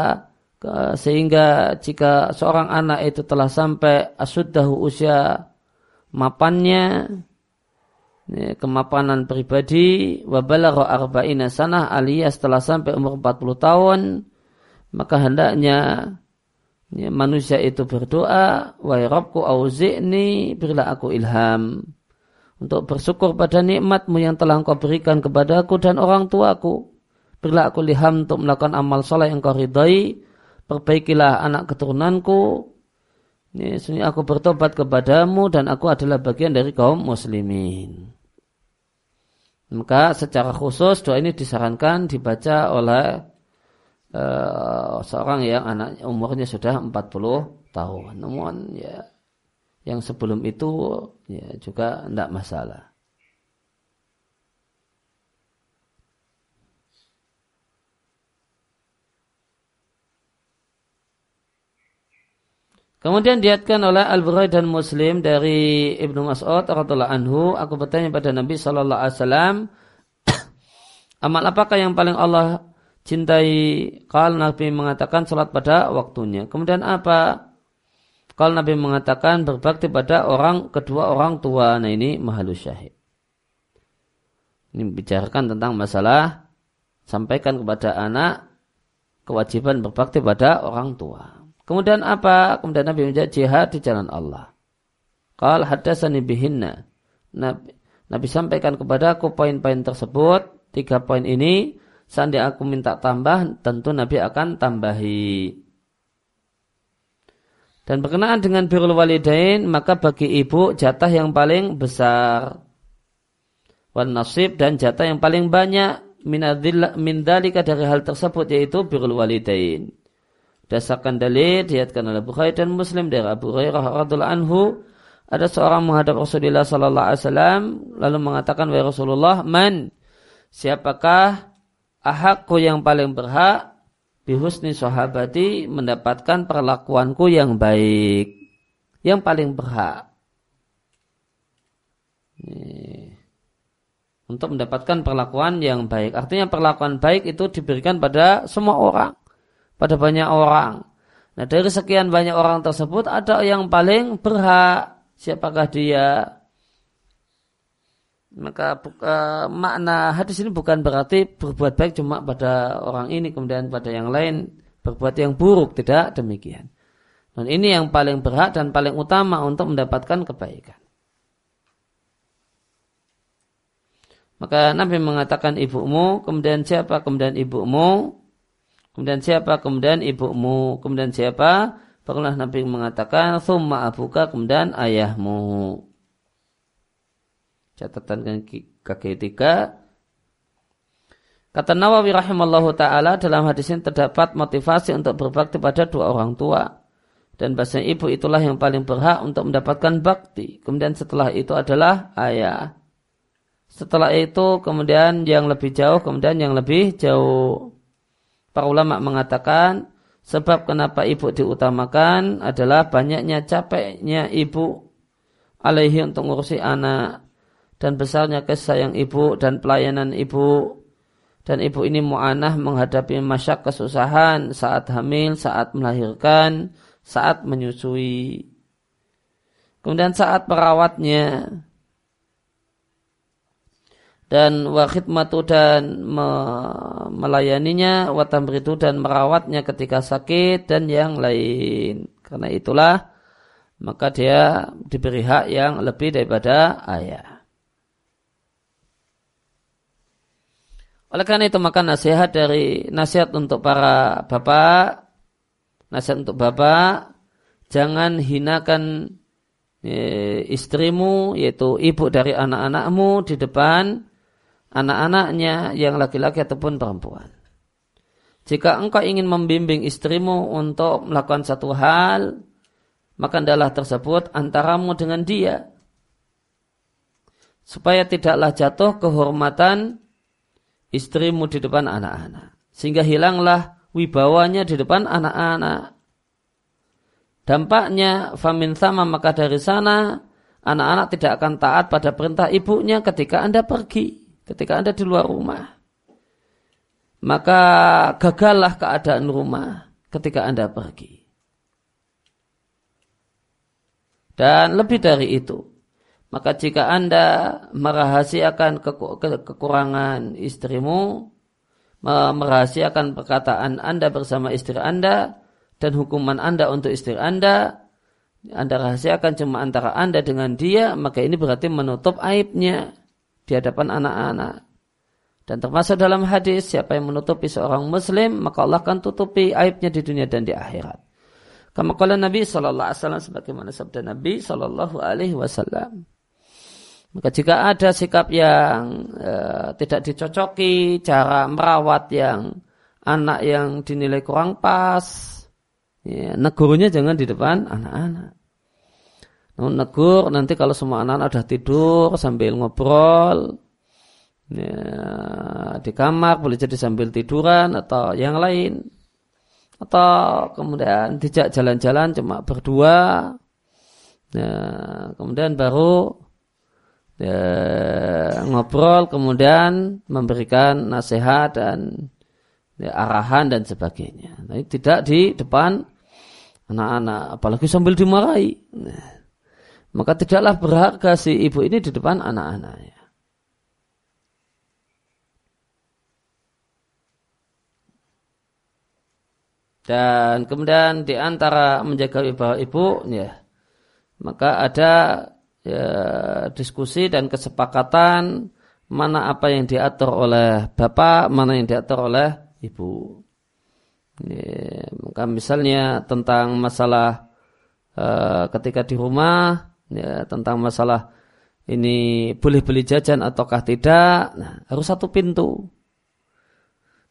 sehingga jika seorang anak itu telah sampai asuddahu usia mapannya kemapanan pribadi wabalagha arba'ina sanah alias setelah sampai umur 40 tahun maka hendaknya ya, manusia itu berdoa wahai Rabbku auzi'ni berilah aku ilham. Untuk bersyukur pada nikmatmu yang telah engkau berikan kepadaku dan orang tuaku. Berilah aku ilham untuk melakukan amal soleh yang kau ridai perbaikilah anak keturunanku. Ini sini aku bertobat kepadamu dan aku adalah bagian dari kaum muslimin. Maka secara khusus doa ini disarankan dibaca oleh uh, seorang yang anak umurnya sudah 40 tahun. Namun ya yang sebelum itu ya juga tidak masalah. Kemudian diatkan oleh Al-Bukhari dan Muslim dari Ibnu Mas'ud radhiyallahu anhu, aku bertanya pada Nabi sallallahu alaihi wasallam, amal apakah yang paling Allah cintai? Kalau Nabi mengatakan salat pada waktunya. Kemudian apa? Kalau Nabi mengatakan berbakti pada orang kedua orang tua. Nah ini mahalus syahid. Ini bicarakan tentang masalah sampaikan kepada anak kewajiban berbakti pada orang tua. Kemudian apa? Kemudian Nabi menjadi jihad di jalan Allah. Qal hadasani bihinna. Nabi, Nabi sampaikan kepada aku poin-poin tersebut. Tiga poin ini. Seandainya aku minta tambah, tentu Nabi akan tambahi. Dan berkenaan dengan birul walidain, maka bagi ibu jatah yang paling besar. Wan nasib dan jatah yang paling banyak min dalika dari hal tersebut yaitu birul walidain. Dasarkan dalil diatkan oleh Bukhari dan Muslim dari Abu Hurairah radhiallahu anhu ada seorang menghadap Rasulullah sallallahu alaihi wasallam lalu mengatakan wahai Rasulullah man siapakah ahakku yang paling berhak bihusni sahabati mendapatkan perlakuanku yang baik yang paling berhak untuk mendapatkan perlakuan yang baik artinya perlakuan baik itu diberikan pada semua orang pada banyak orang. Nah dari sekian banyak orang tersebut ada yang paling berhak. Siapakah dia? Maka uh, makna hadis ini bukan berarti berbuat baik cuma pada orang ini kemudian pada yang lain berbuat yang buruk tidak demikian. Dan ini yang paling berhak dan paling utama untuk mendapatkan kebaikan. Maka Nabi mengatakan ibumu, kemudian siapa, kemudian ibumu, Kemudian siapa? Kemudian ibumu. Kemudian siapa? Barulah Nabi mengatakan, Thumma abuka, kemudian ayahmu. Catatan kaki tiga. Kata Nawawi rahimallahu ta'ala dalam hadis ini terdapat motivasi untuk berbakti pada dua orang tua. Dan bahasa ibu itulah yang paling berhak untuk mendapatkan bakti. Kemudian setelah itu adalah ayah. Setelah itu kemudian yang lebih jauh, kemudian yang lebih jauh. Para ulama mengatakan sebab kenapa ibu diutamakan adalah banyaknya capeknya ibu alaihi untuk ngurusi anak dan besarnya kasih sayang ibu dan pelayanan ibu dan ibu ini mu'anah menghadapi masyak kesusahan saat hamil, saat melahirkan, saat menyusui. Kemudian saat perawatnya dan wa khidmatu dan me, melayaninya wa tamridu dan merawatnya ketika sakit dan yang lain. Karena itulah maka dia diberi hak yang lebih daripada ayah. Oleh karena itu maka nasihat dari nasihat untuk para bapak, nasihat untuk bapak, jangan hinakan e, istrimu yaitu ibu dari anak-anakmu di depan anak-anaknya yang laki-laki ataupun perempuan. Jika engkau ingin membimbing istrimu untuk melakukan satu hal, maka adalah tersebut antaramu dengan dia. supaya tidaklah jatuh kehormatan istrimu di depan anak-anak. Sehingga hilanglah wibawanya di depan anak-anak. Dampaknya famin sama maka dari sana anak-anak tidak akan taat pada perintah ibunya ketika Anda pergi, ketika Anda di luar rumah. Maka gagallah keadaan rumah ketika Anda pergi. Dan lebih dari itu, maka jika Anda merahasiakan kekurangan istrimu, merahasiakan perkataan Anda bersama istri Anda, dan hukuman Anda untuk istri Anda, Anda rahasiakan cuma antara Anda dengan dia, maka ini berarti menutup aibnya di hadapan anak-anak. Dan termasuk dalam hadis, siapa yang menutupi seorang muslim, maka Allah akan tutupi aibnya di dunia dan di akhirat. Kama kala Nabi sallallahu alaihi wasallam sebagaimana sabda Nabi sallallahu. Maka jika ada sikap yang e, tidak dicocoki, cara merawat yang anak yang dinilai kurang pas, ya, negurnya jangan di depan anak-anak. Namun negur nanti kalau semua anak-anak sudah tidur sambil ngobrol ya, di kamar boleh jadi sambil tiduran atau yang lain atau kemudian tidak jalan-jalan cuma berdua ya, kemudian baru ya, ngobrol kemudian memberikan nasihat dan ya, arahan dan sebagainya. Nah, tidak di depan anak-anak apalagi sambil dimarahi. Nah, maka tidaklah berharga si ibu ini di depan anak-anaknya. Dan kemudian di antara menjaga wibawa ibu, ya, maka ada ya, diskusi dan kesepakatan mana apa yang diatur oleh bapak, mana yang diatur oleh ibu. Ya, maka misalnya tentang masalah uh, ketika di rumah, ya, tentang masalah ini boleh beli jajan ataukah tidak, nah, harus satu pintu.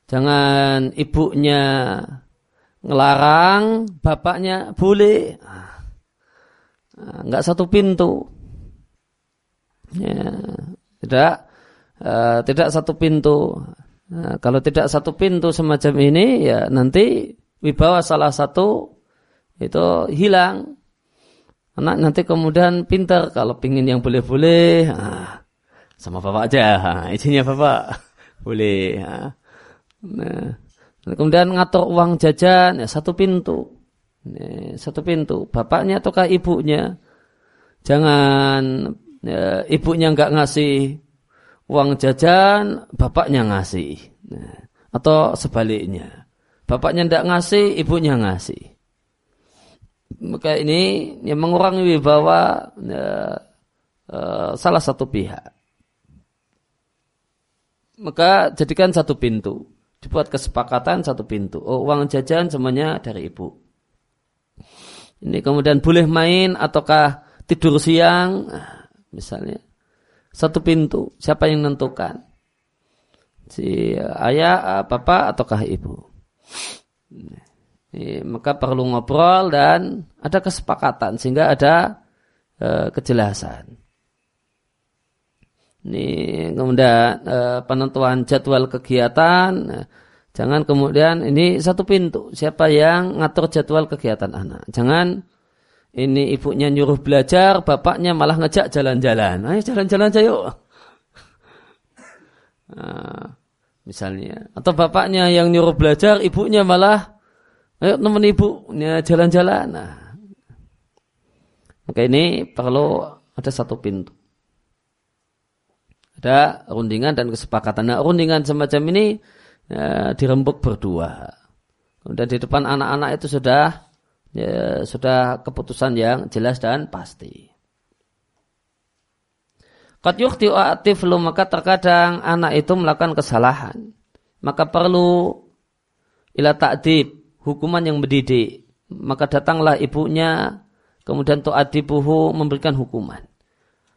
Jangan ibunya ngelarang bapaknya boleh nggak satu pintu ya, tidak uh, tidak satu pintu nah, kalau tidak satu pintu semacam ini ya nanti wibawa salah satu itu hilang anak nanti kemudian pintar kalau pingin yang boleh-boleh ah, sama bapak aja ah, izinnya bapak boleh ah. nah Kemudian ngatur uang jajan ya satu pintu. Satu pintu. Bapaknya ataukah ibunya. Jangan ya, ibunya nggak ngasih uang jajan, bapaknya ngasih. Ya, atau sebaliknya. Bapaknya tidak ngasih, ibunya ngasih. Maka ini yang mengurangi wibawa ya, uh, salah satu pihak. Maka jadikan satu pintu dibuat kesepakatan satu pintu. Oh, uang jajan semuanya dari ibu. Ini kemudian boleh main ataukah tidur siang, nah, misalnya satu pintu. Siapa yang menentukan? Si ayah, bapak ataukah ibu? Maka perlu ngobrol dan ada kesepakatan sehingga ada e, kejelasan. Ini kemudian eh, penentuan jadwal kegiatan. Eh, jangan kemudian ini satu pintu. Siapa yang ngatur jadwal kegiatan anak? Jangan ini ibunya nyuruh belajar, bapaknya malah ngejak jalan-jalan. Ayo jalan-jalan aja yuk. Nah, misalnya. Atau bapaknya yang nyuruh belajar, ibunya malah ayo temen ibunya jalan-jalan. Nah, maka ini perlu ada satu pintu ada rundingan dan kesepakatan. Nah, rundingan semacam ini ya, dirembuk berdua. Kemudian di depan anak-anak itu sudah ya, sudah keputusan yang jelas dan pasti. Qad yukhti aktif lu maka terkadang anak itu melakukan kesalahan. Maka perlu ila ta'dib, hukuman yang mendidik. Maka datanglah ibunya, kemudian tu'adibuhu memberikan hukuman.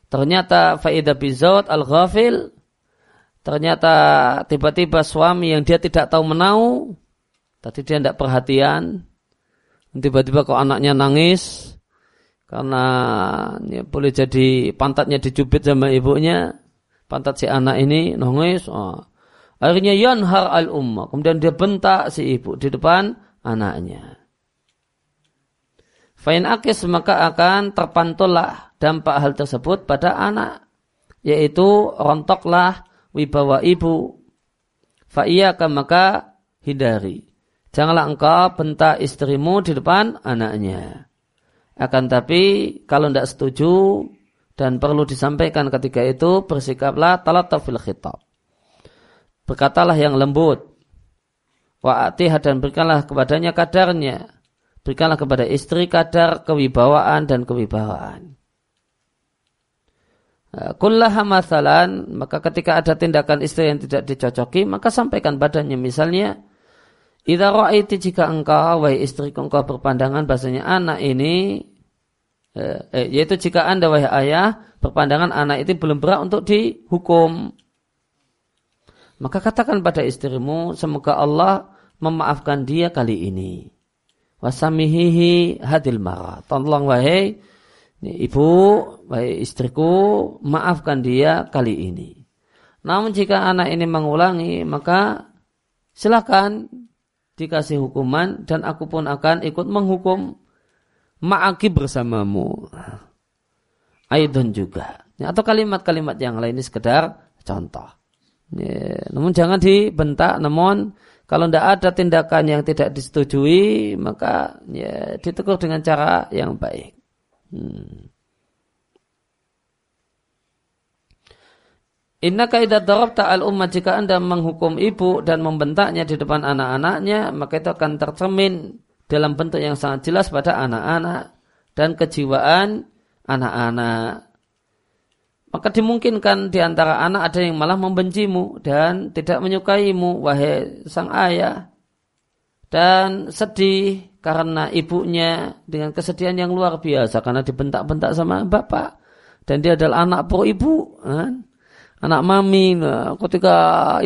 Ternyata faida bizaut al-ghafil ternyata tiba-tiba suami yang dia tidak tahu menau tadi dia tidak perhatian tiba-tiba kok anaknya nangis karena ya, boleh jadi pantatnya dicubit sama ibunya, pantat si anak ini nangis. Oh. Akhirnya yanhar al umma, kemudian dia bentak si ibu di depan anaknya. Fain akis maka akan terpantullah dampak hal tersebut pada anak, yaitu rontoklah wibawa ibu. Fa'iyaka maka hindari. Janganlah engkau bentak istrimu di depan anaknya. Akan tapi kalau tidak setuju dan perlu disampaikan ketika itu bersikaplah talat fil khitab. Berkatalah yang lembut. Wa'atihah dan berikanlah kepadanya kadarnya. Berikanlah kepada istri kadar kewibawaan dan kewibawaan. Kullaha masalan, maka ketika ada tindakan istri yang tidak dicocoki, maka sampaikan badannya. Misalnya, Idza ra'aiti jika engkau wahai istri engkau berpandangan bahasanya anak ini eh, eh, yaitu jika Anda wahai ayah berpandangan anak itu belum berat untuk dihukum. Maka katakan pada istrimu semoga Allah memaafkan dia kali ini. Wasamihihi hadil marah tolong wahai ibu wahai istriku maafkan dia kali ini. Namun jika anak ini mengulangi maka silakan dikasih hukuman dan aku pun akan ikut menghukum ma'aki bersamamu. Aidon juga. Ya, atau kalimat-kalimat yang lain ini sekedar contoh. Ya, namun jangan dibentak, namun kalau tidak ada tindakan yang tidak disetujui, maka ya, ditegur dengan cara yang baik. Hmm. Inna kaidah darabta al ummah jika anda menghukum ibu dan membentaknya di depan anak-anaknya maka itu akan tercermin dalam bentuk yang sangat jelas pada anak-anak dan kejiwaan anak-anak. Maka dimungkinkan di antara anak ada yang malah membencimu dan tidak menyukaimu wahai sang ayah dan sedih karena ibunya dengan kesedihan yang luar biasa karena dibentak-bentak sama bapak dan dia adalah anak pro ibu kan? Anak mami nah, ketika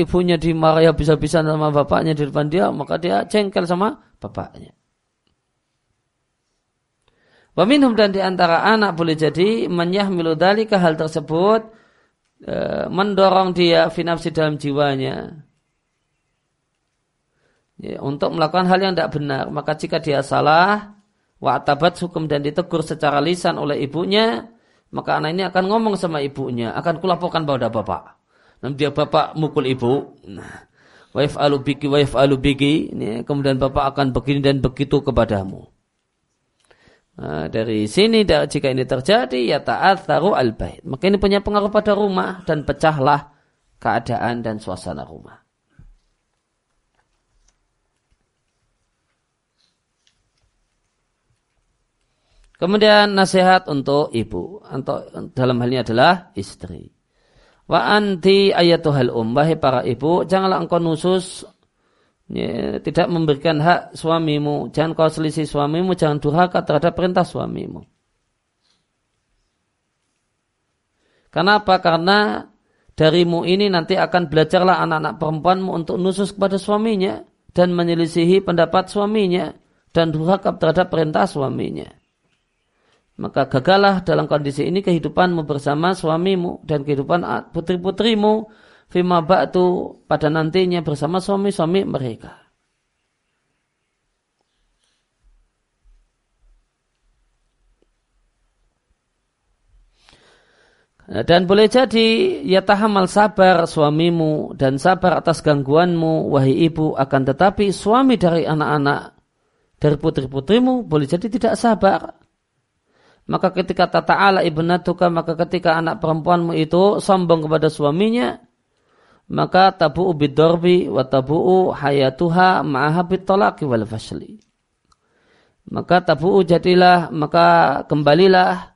ibunya dimarahi habis-habisan sama bapaknya di depan dia maka dia cengkel sama bapaknya. Waminhum dan di antara anak boleh jadi menyahmilu dalika hal tersebut e, mendorong dia finapsi dalam jiwanya. Ya, untuk melakukan hal yang tidak benar maka jika dia salah wa'tabat hukum dan ditegur secara lisan oleh ibunya maka anak ini akan ngomong sama ibunya, akan kulaporkan pada bapak. Nanti dia bapak mukul ibu. Nah, waif alubiki waif alubiki. Ini, kemudian bapak akan begini dan begitu kepadamu. Nah, dari sini jika ini terjadi ya taat taruh al bait. Maka ini punya pengaruh pada rumah dan pecahlah keadaan dan suasana rumah. Kemudian nasihat untuk ibu, atau dalam hal ini adalah istri. Wa anti ayatuhal um, wahai para ibu, janganlah engkau nusus ya, tidak memberikan hak suamimu, jangan kau selisih suamimu, jangan durhaka terhadap perintah suamimu. Kenapa? Karena darimu ini nanti akan belajarlah anak-anak perempuanmu untuk nusus kepada suaminya dan menyelisihi pendapat suaminya dan durhaka terhadap perintah suaminya maka gagalah dalam kondisi ini kehidupanmu bersama suamimu dan kehidupan putri-putrimu fima ba'tu pada nantinya bersama suami-suami mereka. Dan boleh jadi ya tahamal sabar suamimu dan sabar atas gangguanmu wahai ibu akan tetapi suami dari anak-anak dari putri-putrimu boleh jadi tidak sabar maka ketika tata'ala ibnatuka, maka ketika anak perempuanmu itu sombong kepada suaminya, maka tabu'u bidorbi wa tabu'u hayatuha ma'aha bitolaki wal fasli. Maka tabu'u jadilah, maka kembalilah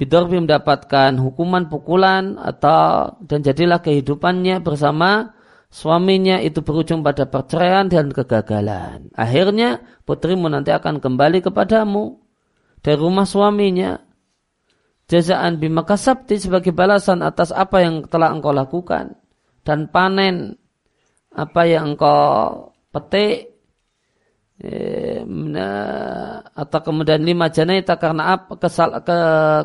bidorbi mendapatkan hukuman pukulan atau dan jadilah kehidupannya bersama suaminya itu berujung pada perceraian dan kegagalan. Akhirnya putrimu nanti akan kembali kepadamu dari rumah suaminya jazaan bima kasabti sebagai balasan atas apa yang telah engkau lakukan dan panen apa yang engkau petik eh, atau kemudian lima janaita karena apa kesal, ke,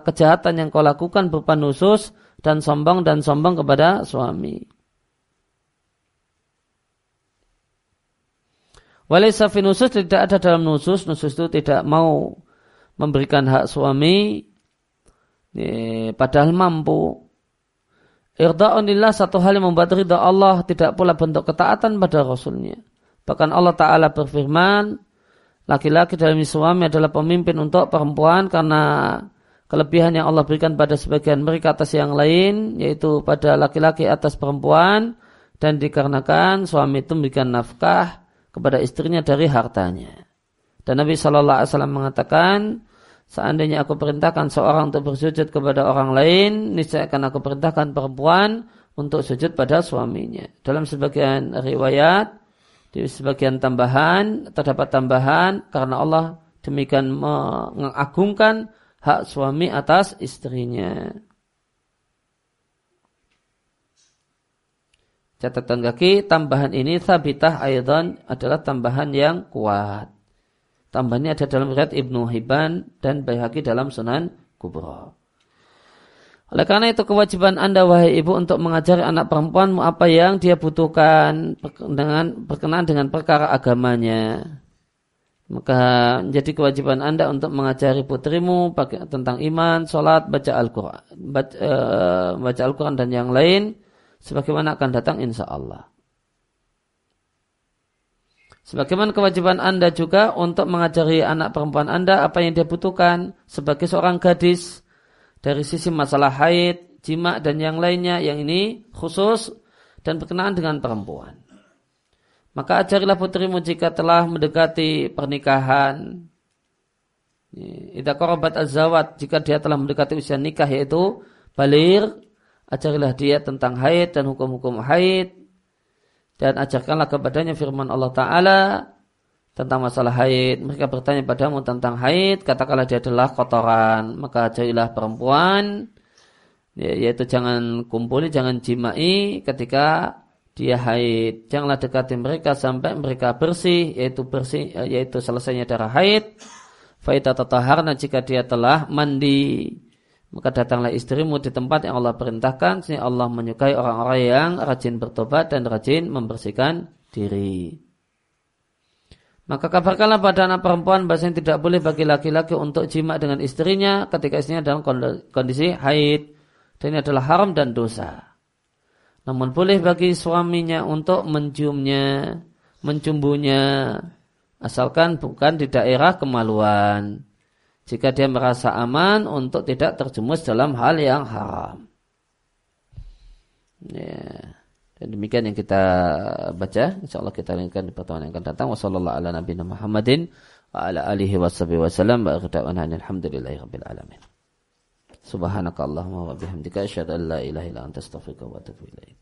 kejahatan yang kau lakukan berupa nusus dan sombong dan sombong kepada suami. Walaysa nusus tidak ada dalam nusus, nusus itu tidak mau memberikan hak suami eh, padahal mampu. Irda'unillah satu hal yang membuat ridha Allah tidak pula bentuk ketaatan pada Rasulnya. Bahkan Allah Ta'ala berfirman, laki-laki dalam suami adalah pemimpin untuk perempuan karena kelebihan yang Allah berikan pada sebagian mereka atas yang lain, yaitu pada laki-laki atas perempuan, dan dikarenakan suami itu memberikan nafkah kepada istrinya dari hartanya. Dan Nabi Shallallahu Alaihi Wasallam mengatakan, Seandainya aku perintahkan seorang untuk bersujud kepada orang lain, niscaya akan aku perintahkan perempuan untuk sujud pada suaminya. Dalam sebagian riwayat, di sebagian tambahan, terdapat tambahan karena Allah demikian mengagungkan hak suami atas istrinya. Catatan kaki, tambahan ini sabitah aydan adalah tambahan yang kuat. Tambahnya ada dalam riwayat Ibnu Hibban dan Baihaqi dalam Sunan Kubra. Oleh karena itu kewajiban Anda wahai ibu untuk mengajari anak perempuanmu apa yang dia butuhkan dengan berkenaan dengan perkara agamanya. Maka menjadi kewajiban Anda untuk mengajari putrimu tentang iman, sholat, baca Al-Quran, baca, uh, baca Al-Quran dan yang lain sebagaimana akan datang insya Allah. Sebagaimana kewajiban Anda juga untuk mengajari anak perempuan Anda apa yang dia butuhkan sebagai seorang gadis dari sisi masalah haid, jima dan yang lainnya yang ini khusus dan berkenaan dengan perempuan. Maka ajarilah putrimu jika telah mendekati pernikahan. Ida korobat azawat jika dia telah mendekati usia nikah yaitu balir, ajarilah dia tentang haid dan hukum-hukum haid dan ajarkanlah kepadanya firman Allah Ta'ala tentang masalah haid. Mereka bertanya padamu tentang haid, katakanlah dia adalah kotoran. Maka jadilah perempuan, ya, yaitu jangan kumpuli, jangan jimai ketika dia haid. Janganlah dekati mereka sampai mereka bersih, yaitu bersih, yaitu selesainya darah haid. Faita tataharna jika dia telah mandi maka datanglah istrimu di tempat yang Allah perintahkan sehingga Allah menyukai orang-orang yang rajin bertobat dan rajin membersihkan diri. Maka kabarkanlah pada anak perempuan bahasa tidak boleh bagi laki-laki untuk jima dengan istrinya ketika istrinya dalam kondisi haid. Dan ini adalah haram dan dosa. Namun boleh bagi suaminya untuk menciumnya, mencumbunya, asalkan bukan di daerah kemaluan jika dia merasa aman untuk tidak terjumus dalam hal yang haram. Ya. Dan demikian yang kita baca. Insya Allah kita lanjutkan di pertemuan yang akan datang. Wassalamualaikum warahmatullahi Muhammadin wa alamin. Subhanakallahumma wa bihamdika asyhadu an la ilaha illa anta astaghfiruka wa atubu ilaik.